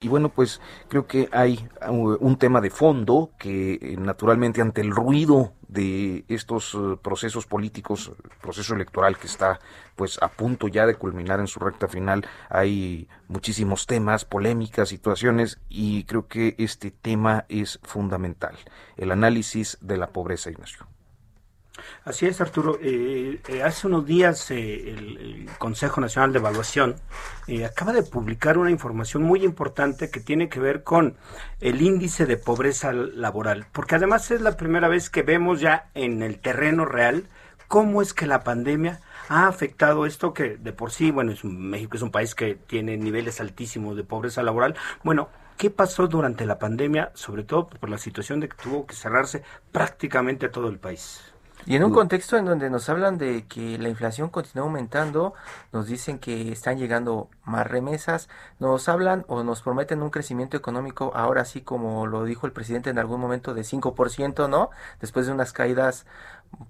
Y bueno, pues creo que hay un tema de fondo que eh, naturalmente ante el ruido de estos eh, procesos políticos, proceso electoral que está pues a punto ya de culminar en su recta final, hay muchísimos temas, polémicas, situaciones y creo que este tema es fundamental, el análisis de la pobreza, Ignacio. Así es, Arturo. Eh, eh, hace unos días eh, el, Consejo Nacional de Evaluación acaba de publicar una información muy importante que tiene que ver con el índice de pobreza laboral, porque además es la primera vez que vemos ya en el terreno real cómo es que la pandemia ha afectado esto que de por sí, bueno, es México es un país que tiene niveles altísimos de pobreza laboral. Bueno, ¿qué pasó durante la pandemia, sobre todo por la situación de que tuvo que cerrarse prácticamente todo el país? Y en un contexto en donde nos hablan de que la inflación continúa aumentando, nos dicen que están llegando más remesas, nos hablan o nos prometen un crecimiento económico, ahora sí como lo dijo el presidente en algún momento de 5%, ¿no? Después de unas caídas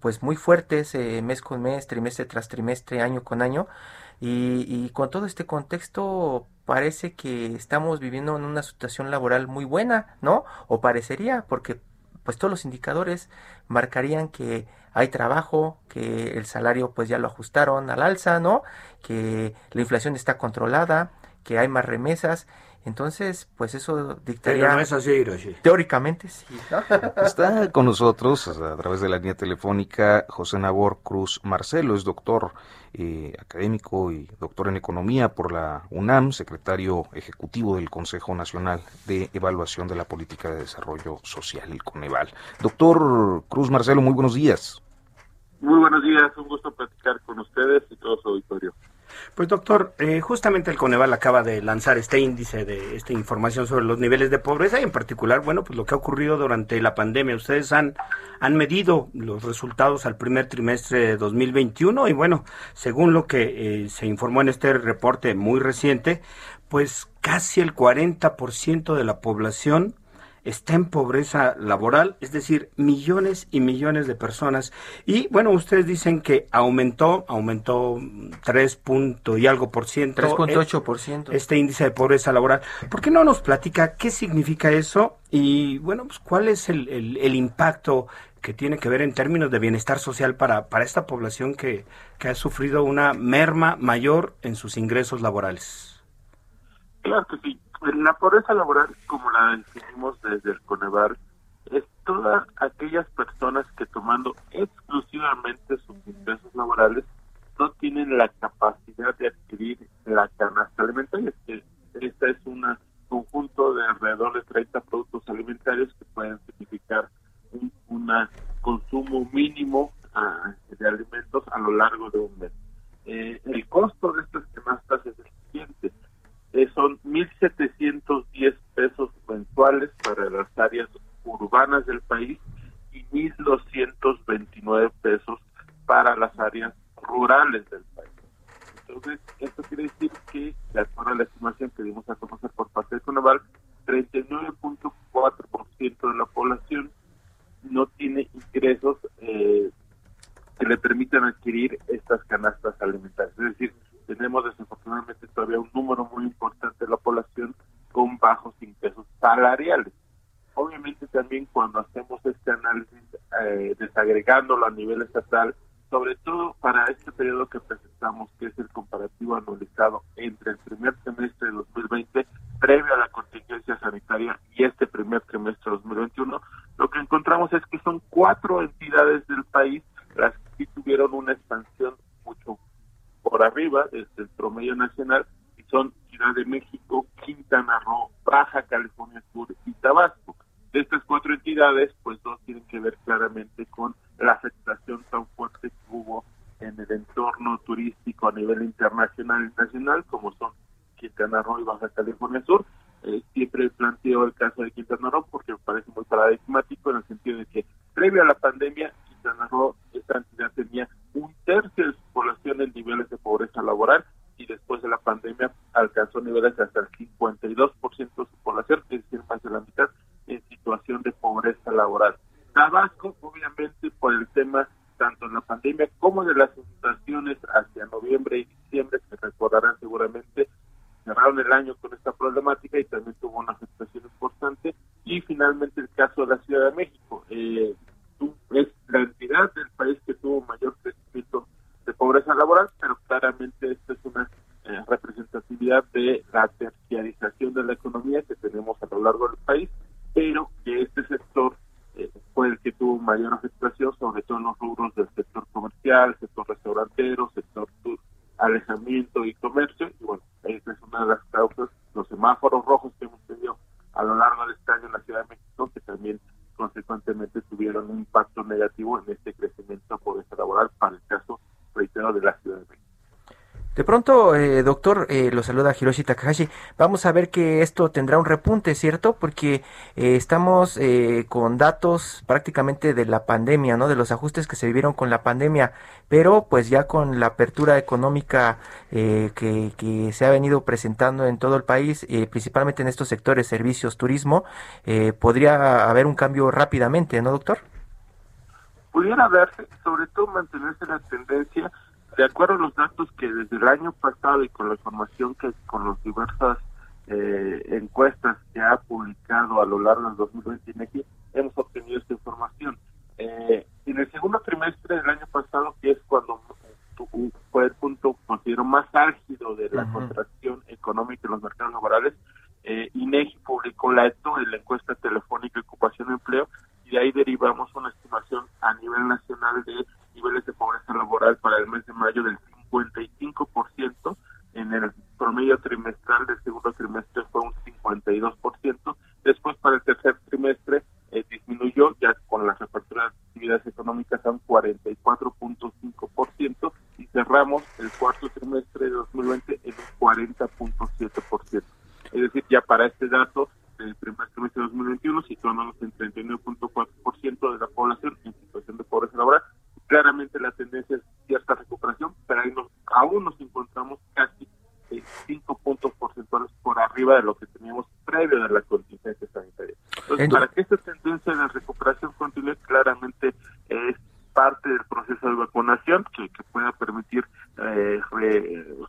pues muy fuertes eh, mes con mes, trimestre tras trimestre, año con año. Y, y con todo este contexto parece que estamos viviendo en una situación laboral muy buena, ¿no? O parecería, porque pues todos los indicadores marcarían que hay trabajo, que el salario pues ya lo ajustaron al alza, ¿no? Que la inflación está controlada, que hay más remesas. Entonces, pues eso dictaría... no es así, Teóricamente sí. Está con nosotros a través de la línea telefónica José Nabor Cruz Marcelo, es doctor eh, académico y doctor en economía por la UNAM, secretario ejecutivo del Consejo Nacional de Evaluación de la Política de Desarrollo Social, el Coneval. Doctor Cruz Marcelo, muy buenos días. Muy buenos días, un gusto platicar con ustedes y todo su auditorio. Pues doctor, eh, justamente el Coneval acaba de lanzar este índice de esta información sobre los niveles de pobreza y en particular, bueno, pues lo que ha ocurrido durante la pandemia. Ustedes han, han medido los resultados al primer trimestre de 2021 y bueno, según lo que eh, se informó en este reporte muy reciente, pues casi el 40% de la población está en pobreza laboral, es decir, millones y millones de personas. Y bueno, ustedes dicen que aumentó, aumentó 3 punto y algo por ciento. 3.8 por ciento. Este índice de pobreza laboral. ¿Por qué no nos platica qué significa eso? Y bueno, pues cuál es el, el, impacto que tiene que ver en términos de bienestar social para, para esta población que, que ha sufrido una merma mayor en sus ingresos laborales. Claro que sí. La pobreza laboral, como la definimos desde el Conevar, es todas aquellas personas que tomando exclusivamente sus ingresos laborales no tienen la capacidad de adquirir la canasta alimentaria. Esta es un conjunto de alrededor de 30 productos alimentarios que pueden significar un consumo mínimo ah, de alimentos a lo largo de un mes. Eh, el costo de estas canastas es el siguiente eh, son 1.710 pesos mensuales para las áreas urbanas del país y 1.229 pesos para las áreas rurales del país. Entonces, esto quiere decir que, de acuerdo a la estimación que dimos a conocer por parte de Conaval, 39.4% de la población no tiene ingresos eh, que le permitan adquirir estas canastas alimentarias. Es decir, tenemos desafortunadamente todavía un número muy importante de la población con bajos ingresos salariales. Obviamente también cuando hacemos este análisis eh, desagregándolo a nivel estatal, sobre todo para este periodo que presentamos, que es el comparativo anualizado entre el primer semestre de 2020, previo a la contingencia sanitaria, y este primer trimestre de 2021, lo que encontramos es que son cuatro entidades del país las que sí tuvieron una expansión mucho por arriba desde el promedio nacional y son Ciudad de México, Quintana Roo, Baja California Sur y Tabasco. De estas cuatro entidades, pues dos tienen que ver claramente con la afectación tan fuerte que hubo en el entorno turístico a nivel internacional y nacional, como son Quintana Roo y Baja California Sur. Eh, siempre planteo el caso de Quintana Roo porque me parece muy paradigmático en el sentido de que previo a la pandemia Quintana Roo esta entidad tenía un tercio de su población en niveles de pobreza laboral y después de la pandemia alcanzó niveles hasta el 52% de su población, es decir, más de la mitad en situación de pobreza laboral. Tabasco, obviamente, por el tema tanto en la pandemia como de las inundaciones hacia noviembre y diciembre, que recordarán seguramente, cerraron el año con esta problemática y también tuvo una afectación importante. Y finalmente el caso de la Ciudad de México. Eh, es la entidad del país que tuvo mayor crecimiento de pobreza laboral, pero claramente esta es una eh, representatividad de la terciarización de la economía que tenemos a lo largo del país, pero que este sector eh, fue el que tuvo mayor afectación, sobre todo en los rubros del sector comercial, sector restaurantero, sector alejamiento y comercio, y bueno, esa es una de las causas, los semáforos rojos que hemos tenido a lo largo de este año en la Ciudad de México, que también consecuentemente tuvieron un impacto negativo en este crecimiento de pobreza laboral para el caso reitero de la Ciudad de México. De pronto, eh, doctor, eh, lo saluda Hiroshi Takahashi. Vamos a ver que esto tendrá un repunte, ¿cierto? Porque eh, estamos eh, con datos prácticamente de la pandemia, ¿no? De los ajustes que se vivieron con la pandemia, pero pues ya con la apertura económica que, que, se ha venido presentando en todo el país, principalmente en estos sectores, servicios, turismo, podría haber un cambio rápidamente, ¿no, doctor? Pudiera verse, sobre todo mantenerse la tendencia de acuerdo a los datos que desde el año pasado y con la información que con las diversas eh, encuestas que ha publicado a lo largo del 2020 INEGI, hemos obtenido esta información. Eh, en el segundo trimestre del año pasado, que es cuando fue el punto considero más álgido de la contracción económica en los mercados laborales, eh, INEGI publicó la ETO, la encuesta telefónica de ocupación y empleo, y de ahí derivamos una estimación a nivel nacional de niveles de pobreza laboral para el mes de mayo del 55%, en el promedio trimestral del segundo trimestre fue un 52%, después para el tercer trimestre eh, disminuyó ya con la reapertura de actividades económicas a un 44.5% y cerramos el cuarto trimestre de 2020 en un 40.7%. Es decir, ya para este dato del primer trimestre de 2021 situándonos en 39.4% de la población en situación de pobreza laboral claramente la tendencia es cierta recuperación, pero ahí aún nos encontramos casi eh, cinco puntos porcentuales por arriba de lo que teníamos previo de la contingencia sanitaria. Entonces, para que esta tendencia de recuperación continúe, claramente es parte del proceso de vacunación que, pueda permitir eh,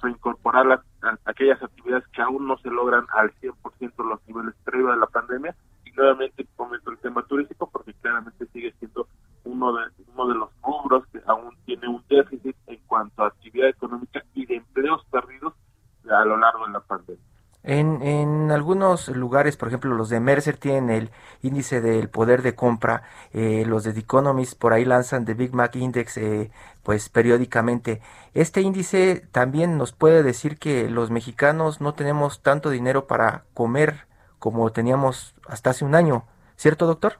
reincorporar aquellas actividades que aún no se logran al 100% los niveles previo de la pandemia. Y nuevamente comento el tema turístico porque claramente sigue siendo uno de, uno de los rubros que aún tiene un déficit en cuanto a actividad económica y de empleos perdidos a lo largo de la pandemia. En, en lugares, por ejemplo, los de Mercer tienen el índice del poder de compra, eh, los de The Economist por ahí lanzan The Big Mac Index, eh, pues periódicamente. Este índice también nos puede decir que los mexicanos no tenemos tanto dinero para comer como teníamos hasta hace un año, ¿cierto, doctor?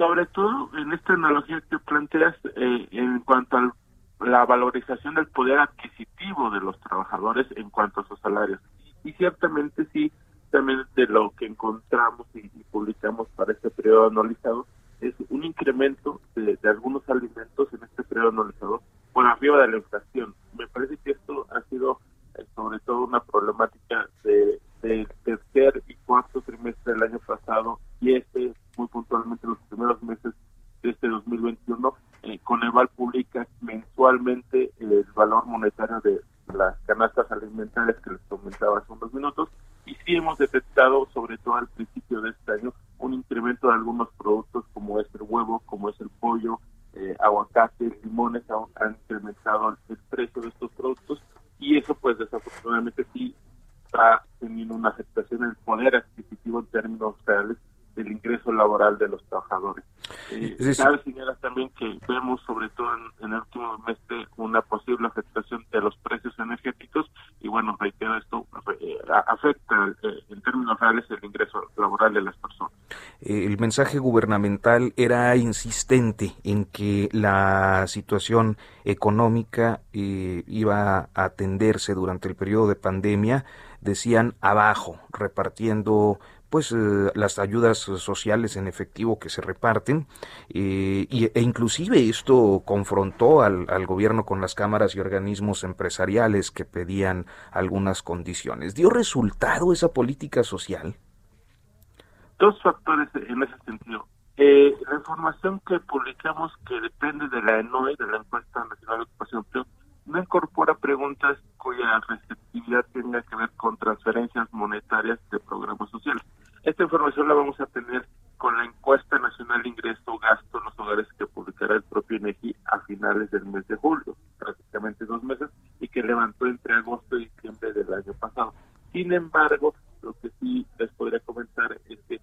sobre todo en esta analogía que planteas eh, en cuanto a la valorización del poder adquisitivo de los trabajadores en cuanto a sus salarios. Y, ciertamente sí, de lo que encontramos y, publicamos para este periodo analizado, es un incremento de, algunos alimentos en este periodo analizado por arriba de la inflación. Me parece que esto ha sido eh, sobre todo una problemática de, del tercer y cuarto trimestre del año pasado y este muy puntualmente los primeros meses de este 2021, eh, Coneval publica mensualmente el valor monetario de las canastas alimentarias que les comentaba hace unos minutos al principio de este año, un incremento de algunos productos como es el huevo, como es el pollo, eh, aguacate, limones, han incrementado el precio de estos productos y eso pues desafortunadamente sí está teniendo una afectación en el poder adquisitivo en términos reales del ingreso laboral de los trabajadores. Eh, Cabe señalar también que vemos, sobre todo en, el último mes, una posible afectación de los precios energéticos y bueno, reitero, esto eh, afecta eh, en términos reales el ingreso laboral de las personas. Eh, el mensaje gubernamental era insistente en que la situación económica iba a atenderse durante el periodo de pandemia decían abajo, repartiendo pues eh, las ayudas sociales en efectivo que se reparten eh, e inclusive esto confrontó al, al, gobierno con las cámaras y organismos empresariales que pedían algunas condiciones. ¿Dio resultado esa política social? Dos factores en ese sentido. Eh, la información que publicamos que depende de la ENOE, de la Encuesta Nacional de Ocupación no incorpora preguntas cuya receptividad tenga que ver con transferencias monetarias de programas sociales. Esta información la vamos a tener con la encuesta nacional de ingreso gasto en los hogares que publicará el propio INEGI a finales del mes de julio, prácticamente dos meses, y que levantó entre agosto y diciembre del año pasado. Sin embargo, lo que sí les podría comentar es que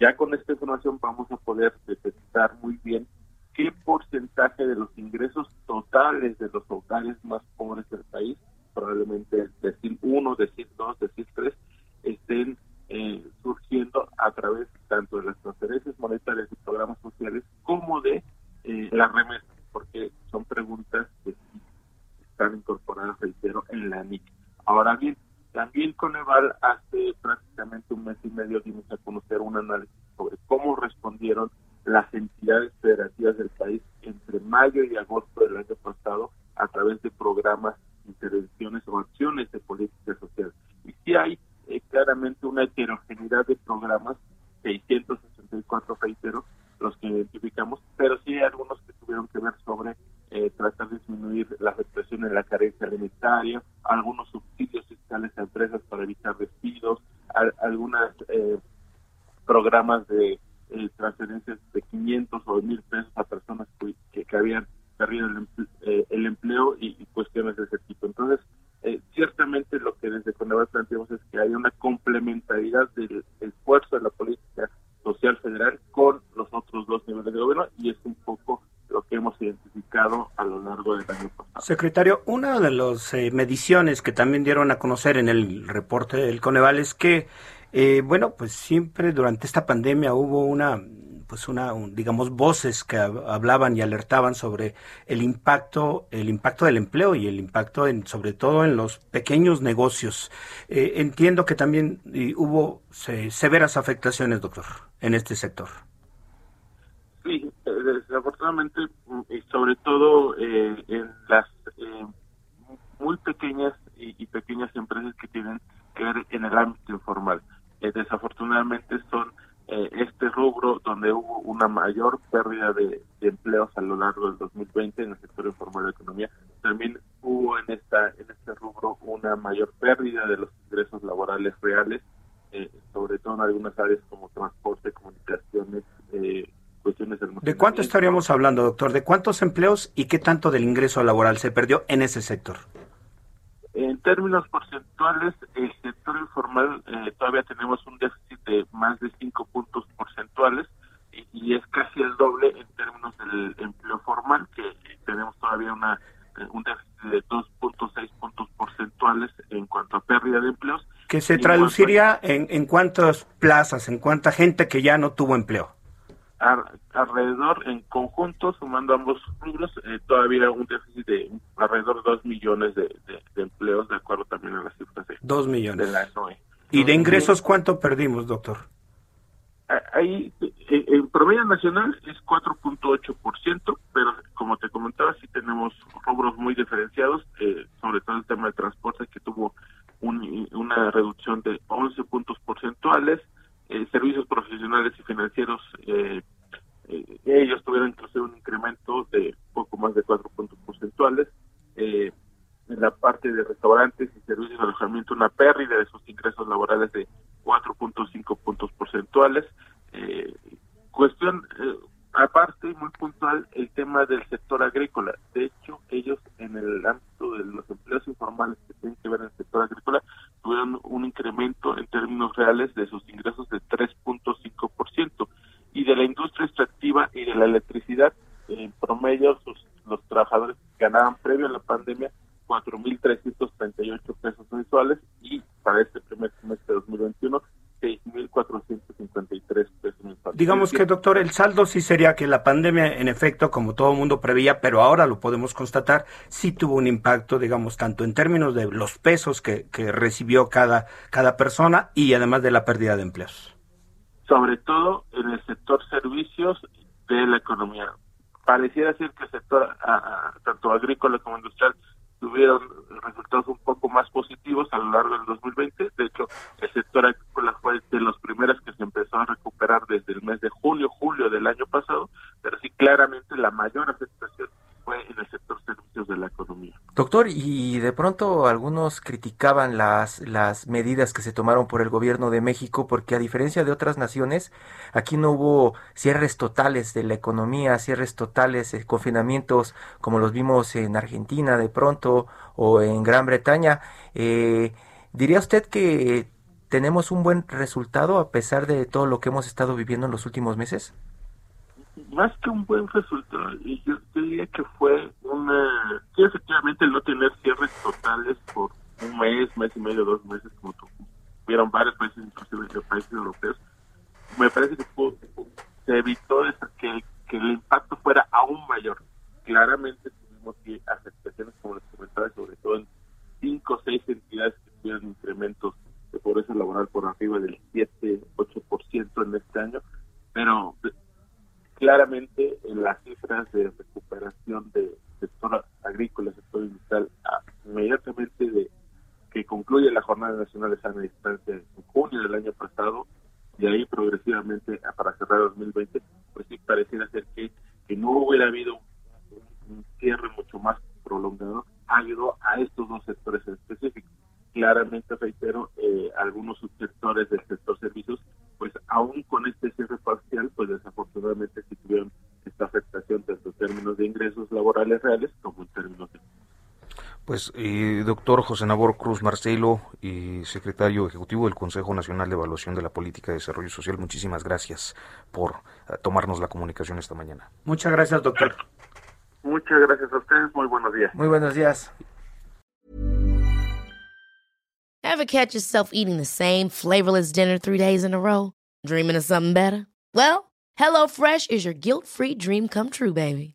ya con esta información vamos a poder detectar muy bien qué porcentaje de los ingresos totales de los hogares más pobres del país, probablemente decir uno, decir dos, decir tres, estén eh, surgiendo a través tanto de las transferencias monetarias y programas sociales como de eh, la remesa, porque son preguntas que están incorporadas, reitero, en la NIC. Ahora bien, también Coneval hace prácticamente un mes y medio dimos a conocer un análisis sobre cómo respondieron las entidades federativas del país entre mayo y agosto del año pasado a través de programas, intervenciones o acciones de política social. Y si hay eh, claramente una heterogeneidad de programas, 664 reitero, los que identificamos, pero sí hay algunos que tuvieron que ver sobre eh, tratar de disminuir la afectación en la carencia alimentaria, algunos subsidios fiscales a empresas para evitar despidos, algunos eh, programas de transferencias de 500 o 1000 pesos a personas que, que habían perdido el, empleo y, y, cuestiones de ese tipo. Entonces, eh, ciertamente lo que desde Coneval planteamos es que hay una complementariedad del esfuerzo de la política social federal con los otros dos niveles de gobierno y es un poco lo que hemos identificado a lo largo del año pasado. Secretario, una de las eh, mediciones que también dieron a conocer en el reporte del Coneval es que, eh, bueno, pues siempre durante esta pandemia hubo una pues una digamos voces que hablaban y alertaban sobre el impacto el impacto del empleo y el impacto en sobre todo en los pequeños negocios. Eh, entiendo que también hubo severas afectaciones doctor en este sector. Sí eh, desafortunadamente y sobre todo eh, en las muy pequeñas y, pequeñas empresas que tienen que ver en el ámbito informal. Desafortunadamente son eh, este rubro donde hubo una mayor pérdida de, empleos a lo largo del 2020 en el sector informal de economía, también hubo en esta en este rubro una mayor pérdida de los ingresos laborales reales, eh, sobre todo en algunas áreas como transporte, comunicaciones, eh, cuestiones del ¿De cuánto estaríamos hablando, doctor? ¿De cuántos empleos y qué tanto del ingreso laboral se perdió en ese sector? En términos porcentuales, el sector informal eh, todavía tenemos un déficit de más de 5 puntos porcentuales y, es casi el doble en términos del empleo formal, que tenemos todavía una eh, un déficit de 2.6 puntos porcentuales en cuanto a pérdida de empleos. ¿Que se traduciría en, en cuántas plazas, en cuánta gente que ya no tuvo empleo? Sumando ambos rubros, eh, todavía un déficit de alrededor de 2 millones de, empleos, de acuerdo también a las cifras de, 2 millones. de la ¿Y de ingresos cuánto perdimos, doctor? Ahí, en promedio nacional es 4.8%, pero como te comentaba, sí tenemos rubros muy diferenciados, eh, sobre todo el tema de transporte, que tuvo una reducción de 11 puntos porcentuales, eh, servicios profesionales y financieros, eh, ellos tuvieron inclusive un incremento de poco más de cuatro puntos porcentuales. en la parte de restaurantes y servicios de alojamiento, una pérdida de sus ingresos laborales de 4.5 puntos porcentuales. cuestión aparte, muy puntual, el tema del sector agrícola. De hecho, ellos en el ámbito de los empleos informales que tienen que ver en el sector agrícola tuvieron un incremento en términos reales de sus ingresos de 3.5%. Y de la industria extractiva y de la electricidad, en promedio, sus, los trabajadores ganaban previo a la pandemia 4.338 pesos mensuales y para este primer semestre de 2021 6.453 pesos mensuales. Digamos que, doctor, el saldo sí sería que la pandemia, en efecto, como todo el mundo preveía, pero ahora lo podemos constatar, sí tuvo un impacto, digamos, tanto en términos de los pesos que, que recibió cada, cada persona y además de la pérdida de empleos. Sobre todo en el sector servicios de la economía. Pareciera ser que el sector, tanto agrícola como industrial, tuvieron resultados un poco más positivos a lo largo del 2020. De hecho, el sector agrícola fue de los primeros que se empezó a recuperar desde el mes de julio, julio del año pasado, pero sí claramente la mayor afectación fue en el sector servicios de la economía. Doctor, y de pronto algunos criticaban las, las medidas que se tomaron por el gobierno de México porque a diferencia de otras naciones, aquí no hubo cierres totales de la economía, cierres totales, eh, confinamientos como los vimos en Argentina de pronto o en Gran Bretaña. Eh, ¿Diría usted que tenemos un buen resultado a pesar de todo lo que hemos estado viviendo en los últimos meses? Más que un buen resultado, y yo, diría que fue una, sí, efectivamente el no tener cierres totales por un mes, mes y medio, dos meses, como tuvieron varios países, inclusive países europeos, me parece que se evitó que, que el impacto fuera aún mayor. Claramente tuvimos que afectaciones, como les comentaba, sobre todo en cinco o seis entidades que tuvieron incrementos de pobreza laboral por arriba del 7-8% en este año, pero claramente en de recuperación del sector agrícola, sector industrial, inmediatamente de que concluye la Jornada Nacional de Sana Distancia en junio del año pasado, y ahí progresivamente para cerrar 2020, pues sí pareciera ser que, que no hubiera habido un, cierre mucho más prolongado, ha ido a estos dos sectores específicos. Claramente, reitero, eh, algunos subsectores del sector servicios pues aún con este cierre parcial, pues desafortunadamente sí tuvieron esta afectación tanto en términos de laborales reales como en términos de... Pues, eh, doctor José Nabor Cruz Marcelo, y secretario ejecutivo del Consejo Nacional de Evaluación de la Política de Desarrollo Social, muchísimas gracias por eh, tomarnos la comunicación esta mañana. Muchas gracias, doctor. Muchas gracias a ustedes, muy buenos días. Muy buenos días. Ever catch yourself eating the same flavorless dinner three days in a row? Dreaming of something better? Well, HelloFresh is your guilt-free dream come true, baby.